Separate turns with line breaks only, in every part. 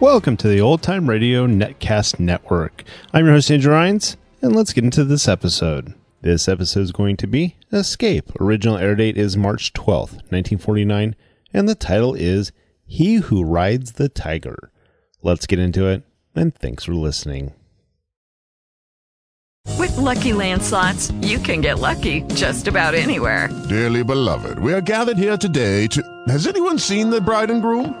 Welcome to the Old Time Radio Netcast Network. I'm your host, Andrew Rhynes, and let's get into this episode. This episode is going to be Escape. Original air date is March 12th, 1949, and the title is He Who Rides the Tiger. Let's get into it, and thanks for listening.
With Lucky Land slots, you can get lucky just about anywhere.
Dearly beloved, we are gathered here today to. Has anyone seen the bride and groom?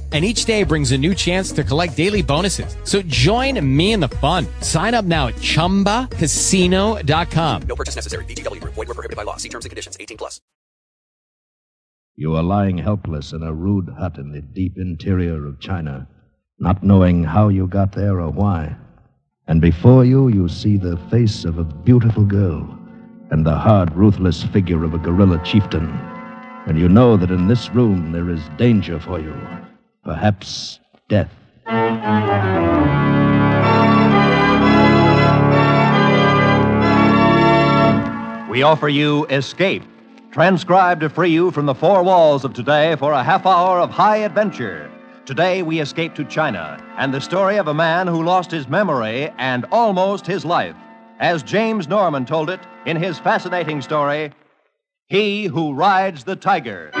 and each day brings a new chance to collect daily bonuses. So join me in the fun. Sign up now at ChumbaCasino.com.
No purchase necessary. VGW. Void were prohibited by law. See terms and conditions. 18 plus.
You are lying helpless in a rude hut in the deep interior of China, not knowing how you got there or why. And before you, you see the face of a beautiful girl and the hard, ruthless figure of a guerrilla chieftain. And you know that in this room there is danger for you perhaps death.
We offer you Escape, transcribed to free you from the four walls of today for a half hour of high adventure. Today we escape to China and the story of a man who lost his memory and almost his life. As James Norman told it in his fascinating story, He Who Rides the Tiger.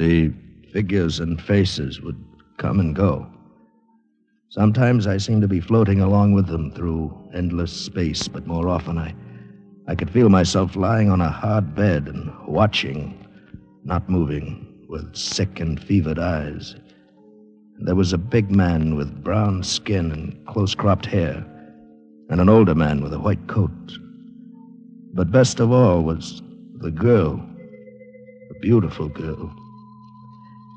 The figures and faces would come and go. Sometimes I seemed to be floating along with them through endless space, but more often I, I could feel myself lying on a hard bed and watching, not moving, with sick and fevered eyes. There was a big man with brown skin and close cropped hair, and an older man with a white coat. But best of all was the girl, a beautiful girl.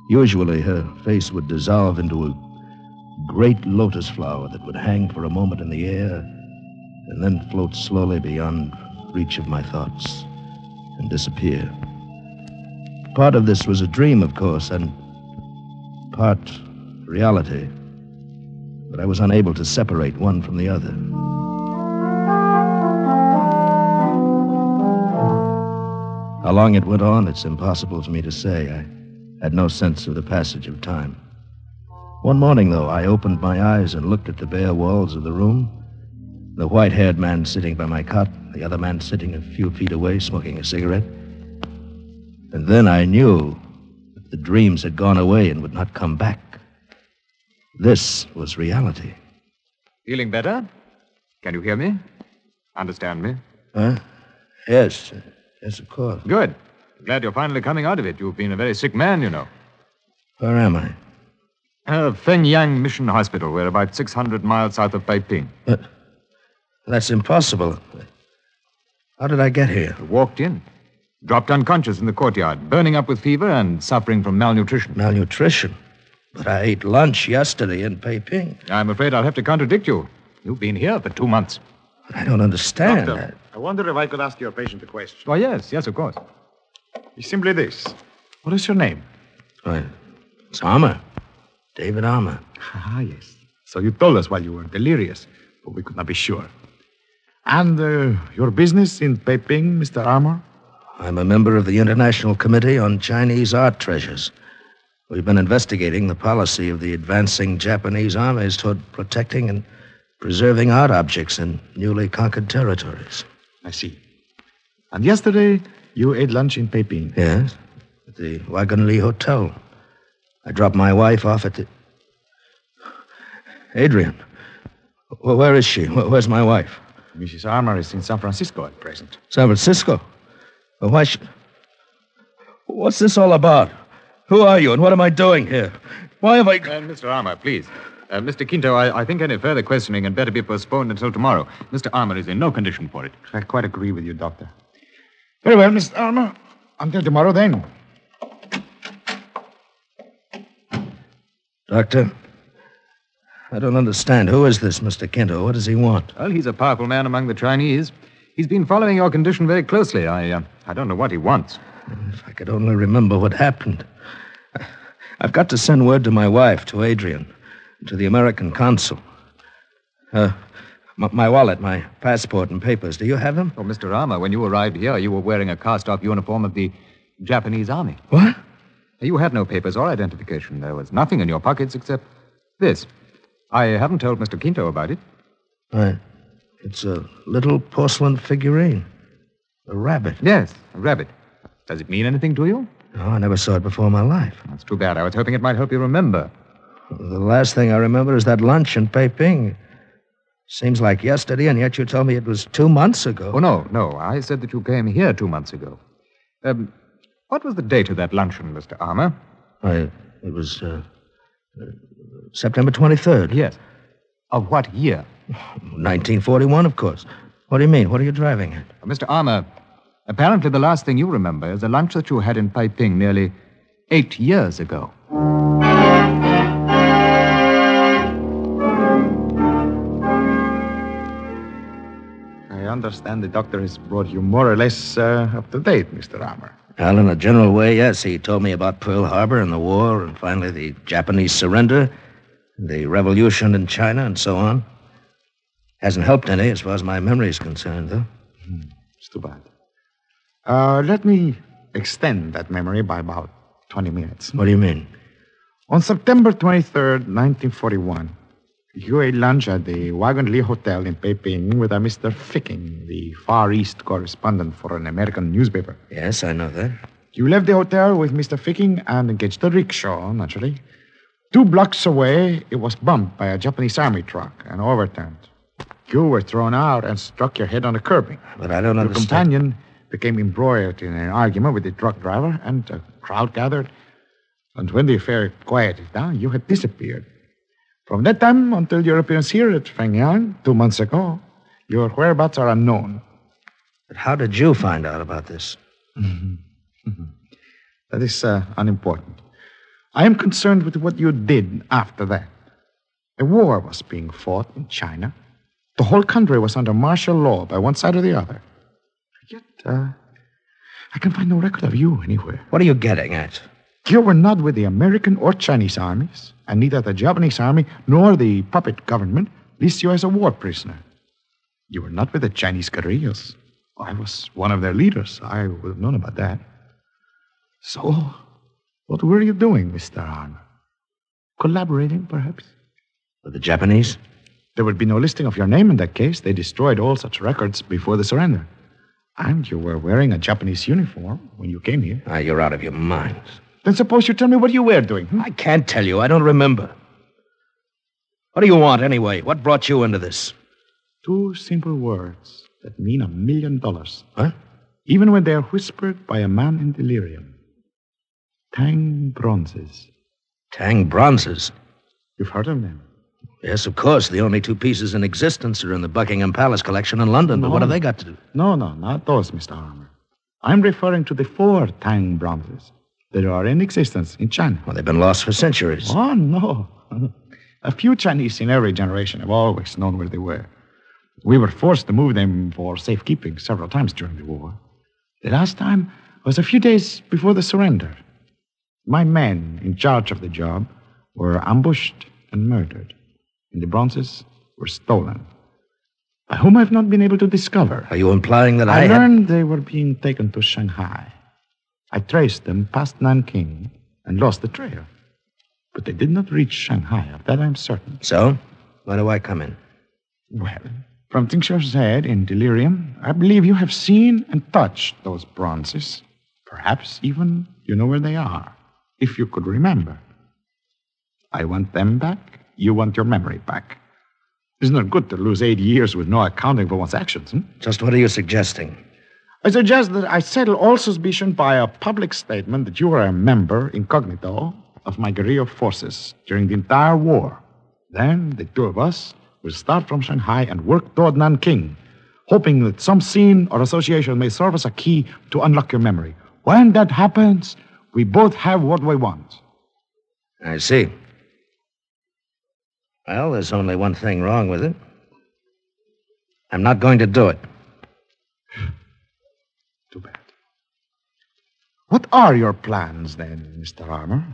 Usually her face would dissolve into a great lotus flower that would hang for a moment in the air and then float slowly beyond reach of my thoughts and disappear. Part of this was a dream, of course, and part reality. But I was unable to separate one from the other. How long it went on, it's impossible for me to say. I had no sense of the passage of time. One morning, though, I opened my eyes and looked at the bare walls of the room. The white haired man sitting by my cot, the other man sitting a few feet away smoking a cigarette. And then I knew that the dreams had gone away and would not come back. This was reality.
Feeling better? Can you hear me? Understand me?
Huh? Yes. Yes, of course.
Good. Glad you're finally coming out of it. You've been a very sick man, you know.
Where am I?
Uh, Fengyang Mission Hospital. We're about 600 miles south of Peiping.
But that's impossible. How did I get here?
Walked in. Dropped unconscious in the courtyard, burning up with fever and suffering from malnutrition.
Malnutrition? But I ate lunch yesterday in Peiping.
I'm afraid I'll have to contradict you. You've been here for two months.
I don't understand.
Doctor, I wonder if I could ask your patient a question.
Oh, yes, yes, of course.
It's simply this. What is your name?
Right. It's Armour. David Armour.
Ah, yes. So you told us while you were delirious, but we could not be sure. And uh, your business in Peiping, Mr. Armour?
I'm a member of the International Committee on Chinese Art Treasures. We've been investigating the policy of the advancing Japanese armies toward protecting and preserving art objects in newly conquered territories.
I see. And yesterday, you ate lunch in Peiping.
Yes, at the Wagons-Lits Hotel. I dropped my wife off at the. Adrian. Well, where is she? Where's my wife?
Mrs. Armour is in San Francisco at present.
San Francisco? Well, why should. What's this all about? Who are you and what am I doing here? Why have I.
Uh, Mr. Armour, please. Uh, Mr. Quinto, I, I think any further questioning had better be postponed until tomorrow. Mr. Armour is in no condition for it.
I quite agree with you, Doctor. Very well, Mr. Armour. Until tomorrow, then.
Doctor, I don't understand. Who is this Mr. Quinto? What does he want?
Well, he's a powerful man among the Chinese. He's been following your condition very closely. I, uh, I don't know what he wants.
If I could only remember what happened. I've got to send word to my wife, to Adrian, to the American consul. Uh, m- my wallet, my passport, and papers. Do you have them?
Oh, Mr. Armour, when you arrived here, you were wearing a cast off uniform of the Japanese Army.
What?
You had no papers or identification. There was nothing in your pockets except this. I haven't told Mr. Quinto about it.
Right. It's a little porcelain figurine. A rabbit.
Yes, a rabbit. Does it mean anything to you?
Oh, I never saw it before in my life.
That's too bad. I was hoping it might help you remember.
The last thing I remember is that lunch in Peiping. Seems like yesterday, and yet you told me it was two months ago.
Oh, no, no. I said that you came here two months ago. Um, what was the date of that luncheon, Mr. Armour?
I, it was uh, uh, September 23rd.
Yes. Of what year?
1941, of course. What do you mean? What are you driving at?
Uh, Mr. Armour, apparently the last thing you remember is a lunch that you had in Peiping nearly eight years ago.
Understand the doctor has brought you more or less uh, up to date, Mr. Armour.
Well, in a general way, yes. He told me about Pearl Harbor and the war, and finally the Japanese surrender, the revolution in China, and so on. Hasn't helped any as far as my memory is concerned, though.
It's too bad. Uh, let me extend that memory by about 20 minutes.
What do you mean?
On September 23rd, 1941, you ate lunch at the Wagons-Lits Hotel in Peiping with a Mr. Ficking, the Far East correspondent for an American newspaper.
Yes, I know that.
You left the hotel with Mr. Ficking and engaged a rickshaw, naturally. Two blocks away, it was bumped by a Japanese army truck and overturned. You were thrown out and struck your head on the curbing.
But I don't
Your
understand.
companion became embroiled in an argument with the truck driver, and a crowd gathered. And when the affair quieted down, you had disappeared. From that time until appearance here at Fengyang two months ago, your whereabouts are unknown.
But how did you find out about this?
That is uh, unimportant. I am concerned with what you did after that. A war was being fought in China. The whole country was under martial law by one side or the other. Yet, uh, I can find no record of you anywhere.
What are you getting at?
You were not with the American or Chinese armies, and neither the Japanese army nor the puppet government lists you as a war prisoner. You were not with the Chinese guerrillas. I was one of their leaders. I would have known about that. So, what were you doing, Mr. Arnold? Collaborating, perhaps?
With the Japanese?
There would be no listing of your name in that case. They destroyed all such records before the surrender. And you were wearing a Japanese uniform when you came here.
Ah, you're out of your mind.
Then suppose you tell me what you were doing. hmm?
I can't tell you. I don't remember. What do you want, anyway? What brought you into this?
Two simple words that mean a million dollars.
What?
even when they are whispered by a man in delirium. Tang bronzes.
Tang bronzes.
You've heard of them?
Yes, of course. The only two pieces in existence are in the Buckingham Palace collection in London. But what have they got to do?
No, no, not those, Mr. Armour. I'm referring to the four Tang bronzes that are in existence in China.
Well, they've been lost for centuries.
Oh, no. A few Chinese in every generation have always known where they were. We were forced to move them for safekeeping several times during the war. The last time was a few days before the surrender. My men in charge of the job were ambushed and murdered, and the bronzes were stolen. By whom I've not been able to discover.
Are you implying that I,
I
had-
learned they were being taken to Shanghai. I traced them past Nanking and lost the trail. But they did not reach Shanghai, of that I'm certain.
So? Why do I come in?
Well, from things you have said in delirium, I believe you have seen and touched those bronzes. Perhaps even you know where they are, if you could remember. I want them back. You want your memory back. It's not it good to lose eight years with no accounting for one's actions. Hmm?
Just what are you suggesting?
I suggest that I settle all suspicion by a public statement that you are a member, incognito, of my guerrilla forces during the entire war. Then the two of us will start from Shanghai and work toward Nanking, hoping that some scene or association may serve as a key to unlock your memory. When that happens, we both have what we want.
I see. Well, there's only one thing wrong with it. I'm not going to do it.
What are your plans then, Mr. Armour?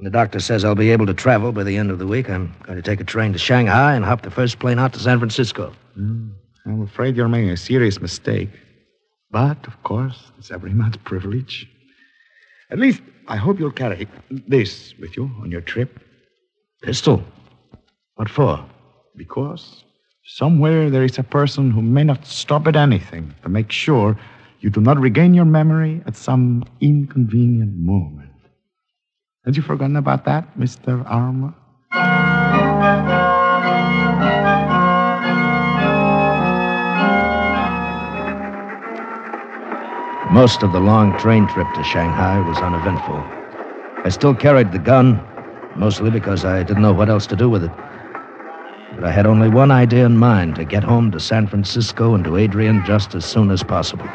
The doctor says I'll be able to travel by the end of the week. I'm going to take a train to Shanghai and hop the first plane out to San Francisco. Hmm.
I'm afraid you're making a serious mistake. But, of course, it's every man's privilege. At least, I hope you'll carry this with you on your trip.
Pistol? What for?
Because somewhere there is a person who may not stop at anything to make sure you do not regain your memory at some inconvenient moment. Had you forgotten about that, Mr. Armour?
Most of the long train trip to Shanghai was uneventful. I still carried the gun, mostly because I didn't know what else to do with it. But I had only one idea in mind to get home to San Francisco and to Adrian just as soon as possible.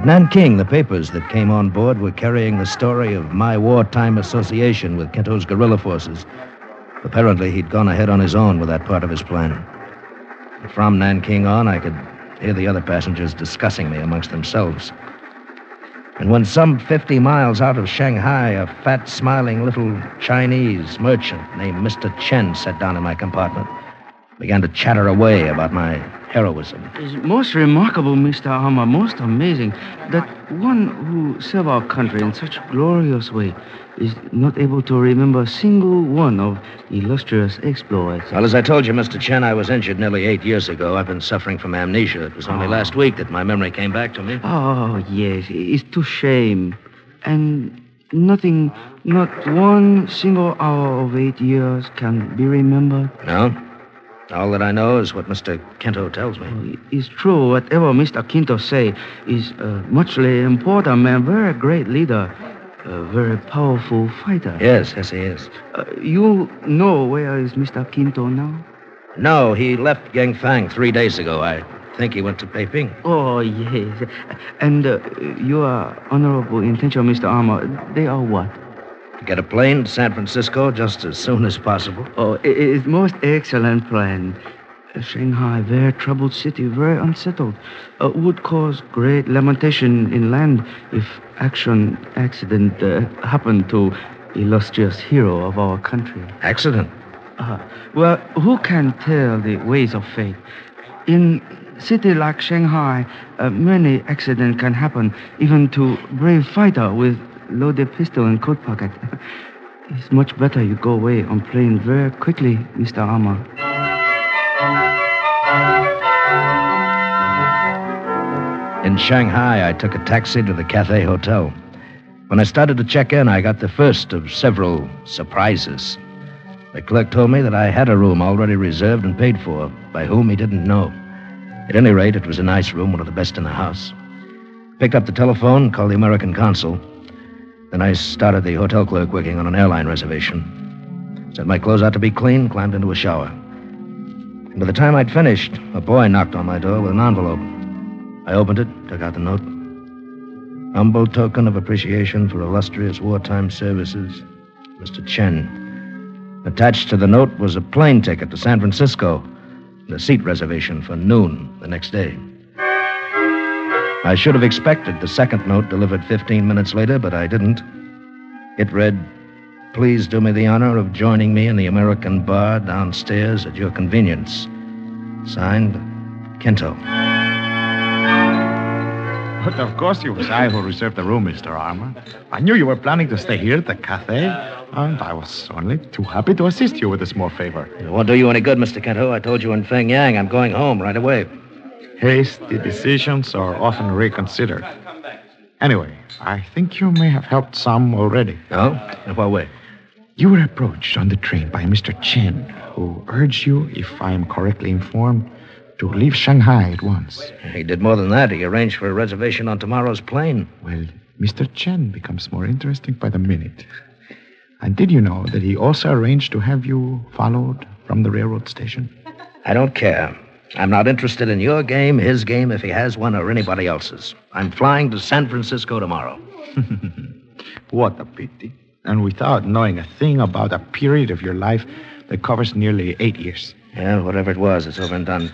At Nanking, the papers that came on board were carrying the story of my wartime association with Quinto's guerrilla forces. Apparently, he'd gone ahead on his own with that part of his plan. From Nanking on, I could hear the other passengers discussing me amongst themselves. And when some 50 miles out of Shanghai, a fat, smiling little Chinese merchant named Mr. Chen sat down in my compartment, began to chatter away about my heroism.
It's most remarkable, Mr. Armour, most amazing that one who served our country in such glorious way is not able to remember a single one of illustrious exploits.
Well, as I told you, Mr. Chen, I was injured nearly eight years ago. I've been suffering from amnesia. It was only
Oh.
last week that my memory came back to me.
Oh, yes, it's too shame. And nothing, not one single hour of eight years can be remembered.
No? All that I know is what Mr. Quinto tells me.
It's true, whatever Mr. Quinto say is a muchly important man, very great leader, a very powerful fighter.
Yes, yes, he is.
Uh, you know where is Mr. Quinto now?
No, he left Fengyang three days ago. I think he went to Peiping.
Oh, yes. And uh, your honorable intention, Mr. Armour, they are what?
Get a plane to San Francisco just as soon as possible.
Oh, it is most excellent plan. Shanghai, very troubled city, very unsettled, uh, would cause great lamentation in land if action accident uh, happened to illustrious hero of our country.
Accident?
Uh, well, who can tell the ways of fate? In city like Shanghai, uh, many accidents can happen, even to brave fighter with loaded pistol in coat pocket. it's much better you go away on plane very quickly, Mr. Armour.
In Shanghai, I took a taxi to the Cathay Hotel. When I started to check in, I got the first of several surprises. The clerk told me that I had a room already reserved and paid for, by whom he didn't know. At any rate, it was a nice room, one of the best in the house. Picked up the telephone, called the American consul. Then I started the hotel clerk working on an airline reservation. Set my clothes out to be clean, climbed into a shower. And by the time I'd finished, a boy knocked on my door with an envelope. I opened it, took out the note. Humble token of appreciation for illustrious wartime services, Mr. Chen. Attached to the note was a plane ticket to San Francisco and a seat reservation for noon the next day. I should have expected the second note delivered 15 minutes later, but I didn't. It read, Please do me the honor of joining me in the American bar downstairs at your convenience. Signed, Quinto.
But of course it was I who reserved the room, Mr. Armour. I knew you were planning to stay here at the Cathay, and I was only too happy to assist you with a small favor.
It won't do you any good, Mr. Quinto. I told you in Feng Yang I'm going home right away.
Hasty decisions are often reconsidered. Anyway, I think you may have helped some already.
Oh? In what way?
You were approached on the train by Mr. Chen, who urged you, if I am correctly informed, to leave Shanghai at once.
He did more than that. He arranged for a reservation on tomorrow's plane.
Well, Mr. Chen becomes more interesting by the minute. And did you know that he also arranged to have you followed from the railroad station?
I don't care. I'm not interested in your game, his game, if he has one, or anybody else's. I'm flying to San Francisco tomorrow.
what a pity. And without knowing a thing about a period of your life that covers nearly eight years.
Yeah, whatever it was, it's over and done.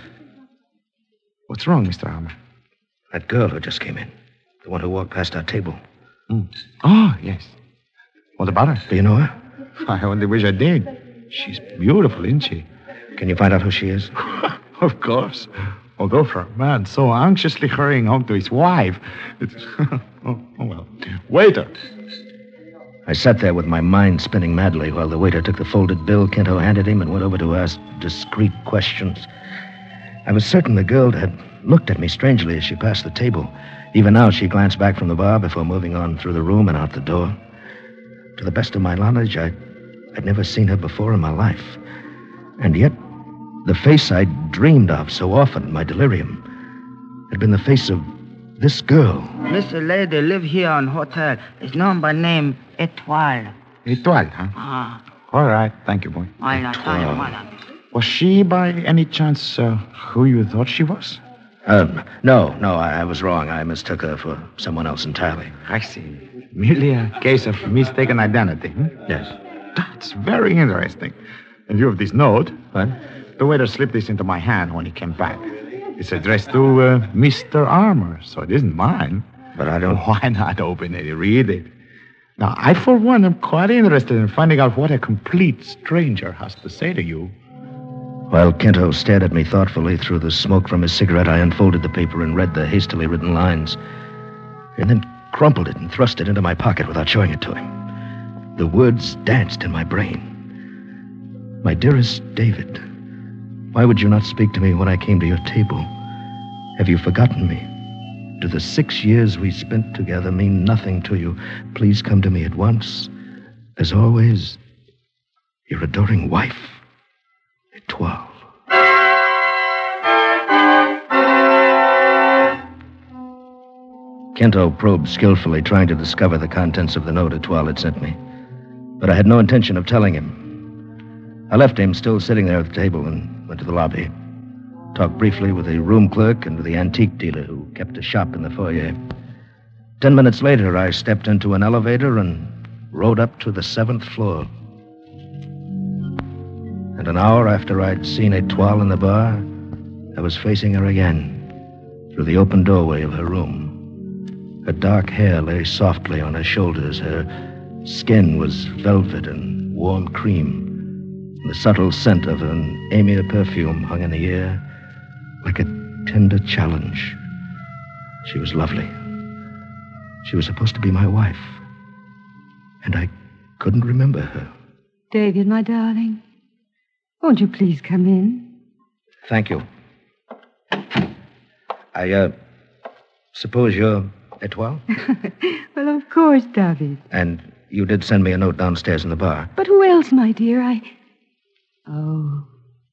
What's wrong, Mr. Armour?
That girl who just came in. The one who walked past our table.
Mm. Oh, yes. What about her?
Do you know her?
I only wish I did. She's beautiful, isn't she?
Can you find out who she is?
of course. Although for a man so anxiously hurrying home to his wife, it's... oh, oh, well. Waiter.
I sat there with my mind spinning madly while the waiter took the folded bill Quinto handed him and went over to ask discreet questions. I was certain the girl had looked at me strangely as she passed the table. Even now, she glanced back from the bar before moving on through the room and out the door. To the best of my knowledge, I, I'd never seen her before in my life. And yet, the face I'd dreamed of so often in my delirium had been the face of this girl.
Mr. Lady live here on hotel. Is known by name Etoile.
Etoile, huh?
Ah.
All right. Thank you, boy.
I not tell you.
Was she, by any chance, uh, who you thought she was?
Um, no, no, I, I was wrong. I mistook her for someone else entirely.
I see. Merely a case of mistaken identity. Hmm?
Yes.
That's very interesting. In view of this note,
What?
The waiter slipped this into my hand when he came back. It's addressed to uh, Mr. Armour, so it isn't mine.
But I don't.
Why not open it and read it? Now, I, for one, am quite interested in finding out what a complete stranger has to say to you.
While Quinto stared at me thoughtfully through the smoke from his cigarette, I unfolded the paper and read the hastily written lines. And then crumpled it and thrust it into my pocket without showing it to him. The words danced in my brain. My dearest David, why would you not speak to me when I came to your table? Have you forgotten me? Do the six years we spent together mean nothing to you? Please come to me at once. As always, your adoring wife, Etoile. Quinto probed skillfully, trying to discover the contents of the note Etoile had sent me. But I had no intention of telling him. I left him still sitting there at the table and went to the lobby. Talked briefly with the room clerk and with the antique dealer who kept a shop in the foyer. Ten minutes later, I stepped into an elevator and rode up to the seventh floor. And an hour after I'd seen Etoile in the bar, I was facing her again through the open doorway of her room. Her dark hair lay softly on her shoulders. Her skin was velvet and warm cream. The subtle scent of an amia perfume hung in the air like a tender challenge. She was lovely. She was supposed to be my wife. And I couldn't remember her.
David, my darling, won't you please come in?
Thank you. I, uh, suppose you're Etoile?
well, of course, David.
And you did send me a note downstairs in the bar.
But who else, my dear? I. Oh,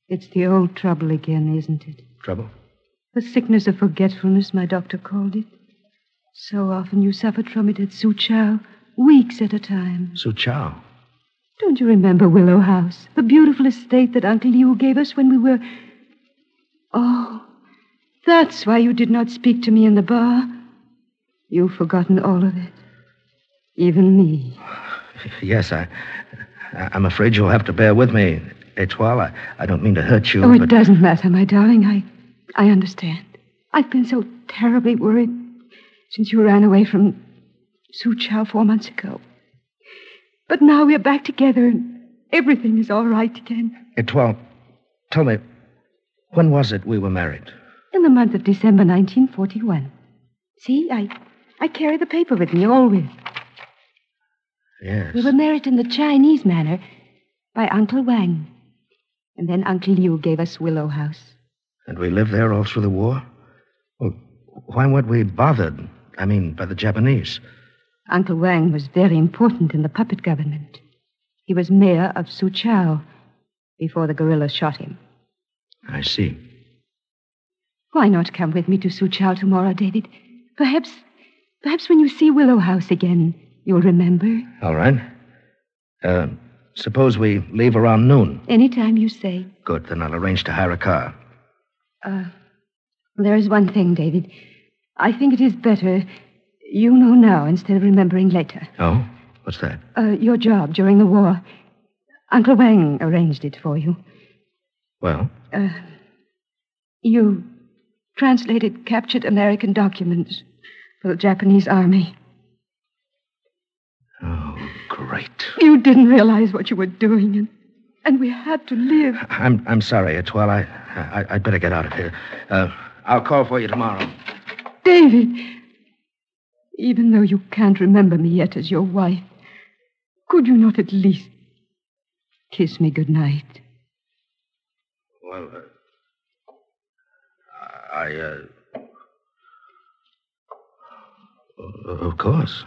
it's the old trouble again, isn't it?
Trouble?
The sickness of forgetfulness, my doctor called it. So often you suffered from it at Suchow, weeks at a time.
Su Chow.
Don't you remember Willow House, the beautiful estate that Uncle Liu gave us when we were. Oh, that's why you did not speak to me in the bar. You've forgotten all of it. Even me.
Yes, I. I'm afraid you'll have to bear with me, Etoile. I, I don't mean to hurt you,
oh, it doesn't matter, my darling. I, I understand. I've been so terribly worried since you ran away from Suchow four months ago. But now we're back together and everything is all right again.
Etoile, tell me, when was it we were married?
In the month of December 1941. See, I, I carry the paper with me always.
Yes.
We were married in the Chinese manner by Uncle Wang. And then Uncle Liu gave us Willow House.
And we lived there all through the war? Well, why weren't we bothered? I mean, by the Japanese.
Uncle Wang was very important in the puppet government. He was mayor of Suchow before the guerrillas shot him.
I see.
Why not come with me to Suchow tomorrow, David? Perhaps, perhaps when you see Willow House again, you'll remember.
All right. Uh, suppose we leave around noon.
Anytime you say.
Good, then I'll arrange to hire a car.
Uh, there is one thing, David. I think it is better you know now instead of remembering later.
Oh? What's that?
Uh, your job during the war. Uncle Wang arranged it for you.
Well,
Uh, you translated captured American documents for the Japanese army.
Great.
You didn't realize what you were doing, and, and we had to live.
I'm I'm sorry, Etoile. I, I I'd better get out of here. Uh, I'll call for you tomorrow.
David, even though you can't remember me yet as your wife, could you not at least kiss me good night?
Well, uh, I uh, of course.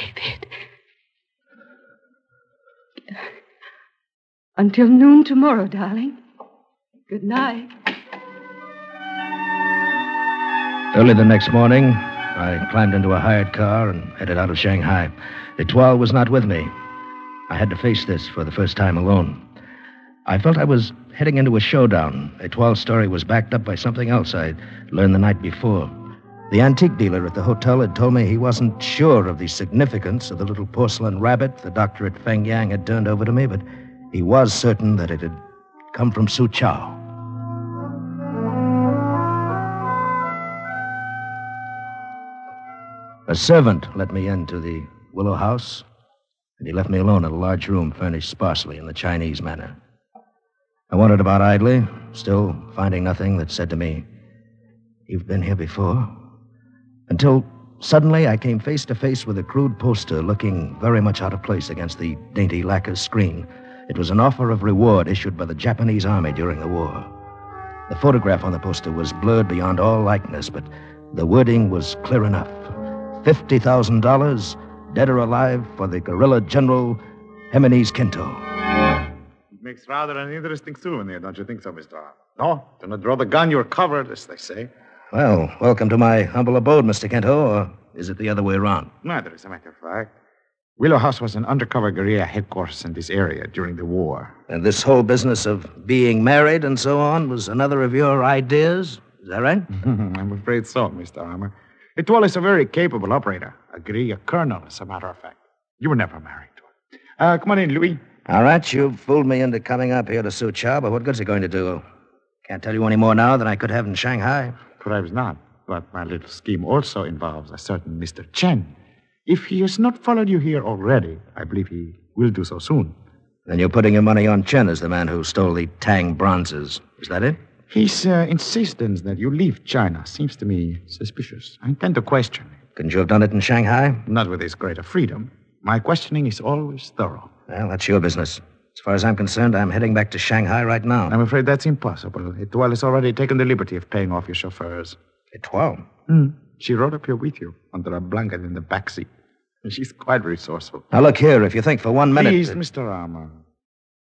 David. Until noon tomorrow, darling. Good night.
Early the next morning, I climbed into a hired car and headed out of Shanghai. Etoile was not with me. I had to face this for the first time alone. I felt I was heading into a showdown. Etoile's story was backed up by something else I'd learned the night before. The antique dealer at the hotel had told me he wasn't sure of the significance of the little porcelain rabbit the doctor at Feng Yang had turned over to me, but he was certain that it had come from Suchow. A servant let me into the Willow House, and he left me alone in a large room furnished sparsely in the Chinese manner. I wandered about idly, still finding nothing that said to me, You've been here before. Until suddenly I came face to face with a crude poster looking very much out of place against the dainty lacquer screen. It was an offer of reward issued by the Japanese army during the war. The photograph on the poster was blurred beyond all likeness, but the wording was clear enough. $50,000, dead or alive, for the guerrilla general Jimenez Quinto.
It makes rather an interesting souvenir, don't you think so, Mr. R? No, do not draw the gun, you're covered, as they say.
Well, welcome to my humble abode, Mr. Quinto, or is it the other way around?
Neither, as a matter of fact. Willow House was an undercover guerrilla headquarters in this area during the war.
And this whole business of being married and so on was another of your ideas? Is that right?
I'm afraid so, Mr. Armour. Etoile is a very capable operator, a guerrilla colonel, as a matter of fact. You were never married to her. Uh, come on in, Louis.
All right, you've fooled me into coming up here to Suchow, but what good's it going to do? Can't tell you any more now than I could have in Shanghai.
Perhaps not, but my little scheme also involves a certain Mr. Chen. If he has not followed you here already, I believe he will do so soon.
Then you're putting your money on Chen as the man who stole the Tang bronzes. Is that it?
His uh, insistence that you leave China seems to me suspicious. I intend to question him.
Couldn't you have done it in Shanghai?
Not with this greater freedom. My questioning is always thorough.
Well, that's your business. As far as I'm concerned, I'm heading back to Shanghai right now.
I'm afraid that's impossible. Etoile has already taken the liberty of paying off your chauffeurs.
Etoile?
Hmm. She rode up here with you under a blanket in the back seat. She's quite resourceful.
Now, look here. If you think for one minute.
Please,
that-
Mr. Armour.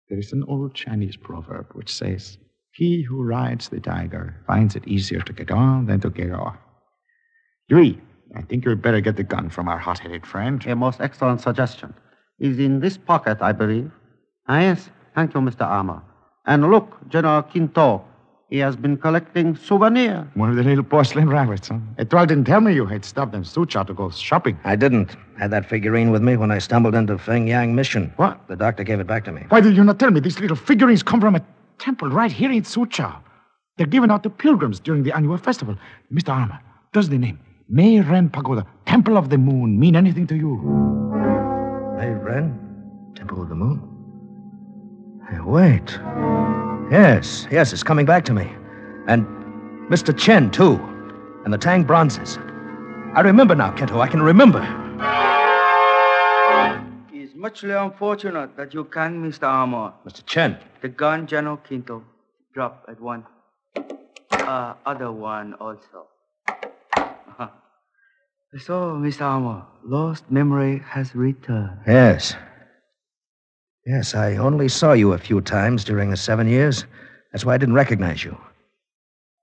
There is an old Chinese proverb which says, He who rides the tiger finds it easier to get on than to get off. Yui, I think you'd better get the gun from our hot headed friend.
A most excellent suggestion. Is in this pocket, I believe. Ah, yes. Thank you, Mr. Armour. And look, General Quinto. He has been collecting souvenirs.
One of the little porcelain rabbits, huh? Etoile didn't tell me you had stopped in Suchow to go shopping.
I didn't. Had that figurine with me when I stumbled into Feng Yang Mission.
What?
The doctor gave it back to me.
Why did you not tell me these little figurines come from a temple right here in Suchow? They're given out to pilgrims during the annual festival. Mr. Armour, does the name Mei Ren Pagoda, Temple of the Moon, mean anything to you?
Mei Ren? Temple of the Moon? Hey, wait. Yes, yes, it's coming back to me. And Mr. Chen, too. And the Tang bronzes. I remember now, Quinto. I can remember.
It's muchly unfortunate that you can't, Mr. Armour.
Mr. Chen.
The gun, General Quinto, drop at one. Uh, other one also. So, Mr. Armour, lost memory has returned.
Yes. Yes, I only saw you a few times during the seven years. That's why I didn't recognize you.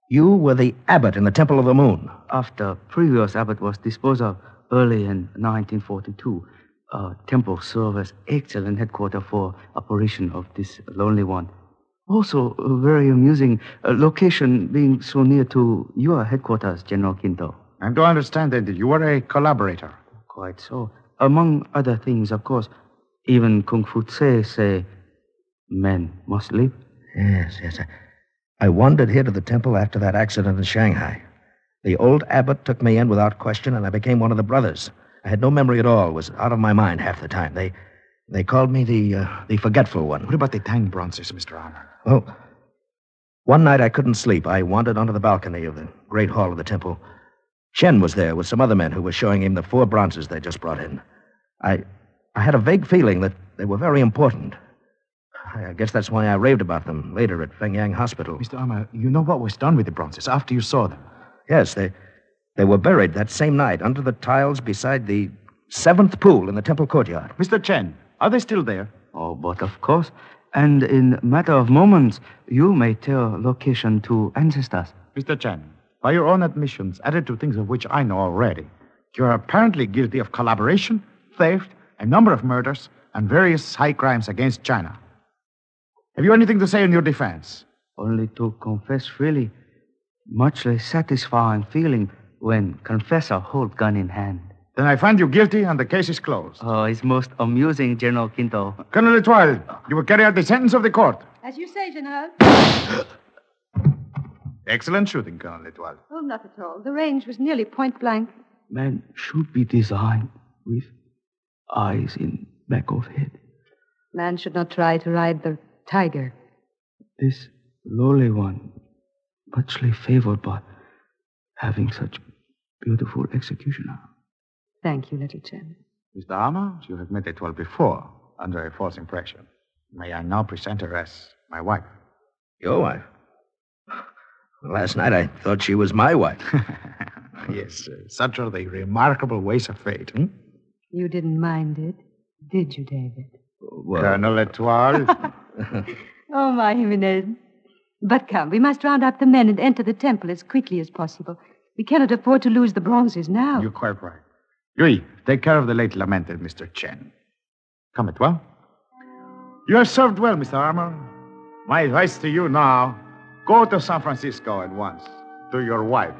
You were the abbot in the Temple of the Moon.
After previous abbot was disposed of early in 1942, uh, temple served as excellent headquarters for operation of this lonely one. Also, a very amusing uh, location being so near to your headquarters, General Quinto.
I do I understand then that you were a collaborator.
Quite so. Among other things, of course, even Kung Fu Tse say men must live.
Yes, yes. I, I wandered here to the temple after that accident in Shanghai. The old abbot took me in without question, and I became one of the brothers. I had no memory at all, was out of my mind half the time. They they called me the uh, the forgetful one.
What about the Tang bronzes, Mr. Armour?
Well, one night I couldn't sleep. I wandered onto the balcony of the great hall of the temple. Chen was there with some other men who were showing him the four bronzes they just brought in. I I had a vague feeling that they were very important. I guess that's why I raved about them later at Feng Yang Hospital.
Mr. Armour, you know what was done with the bronzes after you saw them?
Yes, they they were buried that same night under the tiles beside the seventh pool in the temple courtyard.
Mr. Chen, are they still there?
Oh, but of course. And in matter of moments, you may tell location to ancestors.
Mr. Chen, by your own admissions, added to things of which I know already, you are apparently guilty of collaboration, theft, a number of murders, and various high crimes against China. Have you anything to say in your defense?
Only to confess freely. Muchly satisfying feeling when confessor hold gun in hand.
Then I find you guilty and the case is closed.
Oh, it's most amusing, General Quinto.
Colonel Etoile, you will carry out the sentence of the court.
As you say, General.
Excellent shooting, Colonel Etoile.
Oh, not at all. The range was nearly point blank.
Man should be designed with eyes in back of head.
Man should not try to ride the tiger.
This lowly one, muchly favored by having such beautiful executioner.
Thank you, little Chen.
Mr. Armour, you have met Etoile before, under a false impression. May I now present her as my wife?
Your wife? Last night I thought she was my wife.
yes, uh, such are the remarkable ways of fate. Hmm?
You didn't mind it, did you, David?
Well,
Colonel Etoile.
Oh, my Jimenez. But come, we must round up the men and enter the temple as quickly as possible. We cannot afford to lose the bronzes now.
You're quite right. Yui, take care of the late lamented Mr. Chen. Come, Etoile. You have served well, Mr. Armour. My advice to you now go to San Francisco at once to your wife,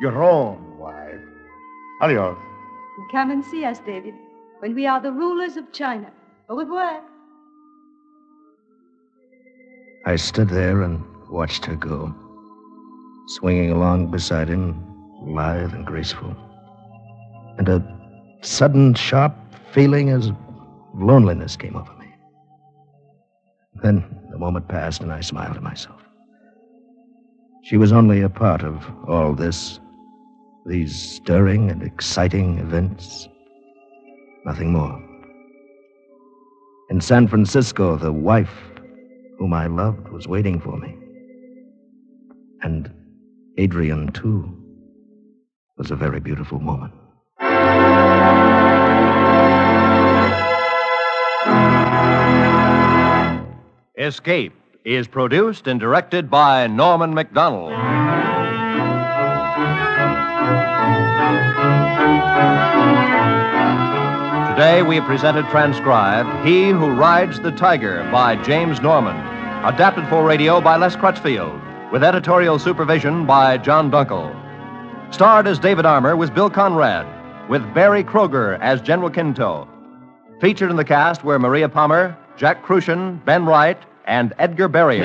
your own wife. Adios.
Come and see us, David, when we are the rulers of China. Au revoir.
I stood there and watched her go, swinging along beside him, lithe and graceful. And a sudden, sharp feeling as loneliness came over me. Then the moment passed, and I smiled to myself. She was only a part of all this, these stirring and exciting events. Nothing more. In San Francisco, the wife whom I loved was waiting for me. And Adrian, too, was a very beautiful woman.
Escape, is produced and directed by Norman MacDonnell. Today we presented transcribed He Who Rides the Tiger by James Norman, adapted for radio by Les Crutchfield, with editorial supervision by John Dunkel. Starred as David Armour was Bill Conrad, with Berry Kroeger as General Quinto. Featured in the cast were Maria Palmer, Jack Kruschen, Ben Wright, and Edgar Barrier.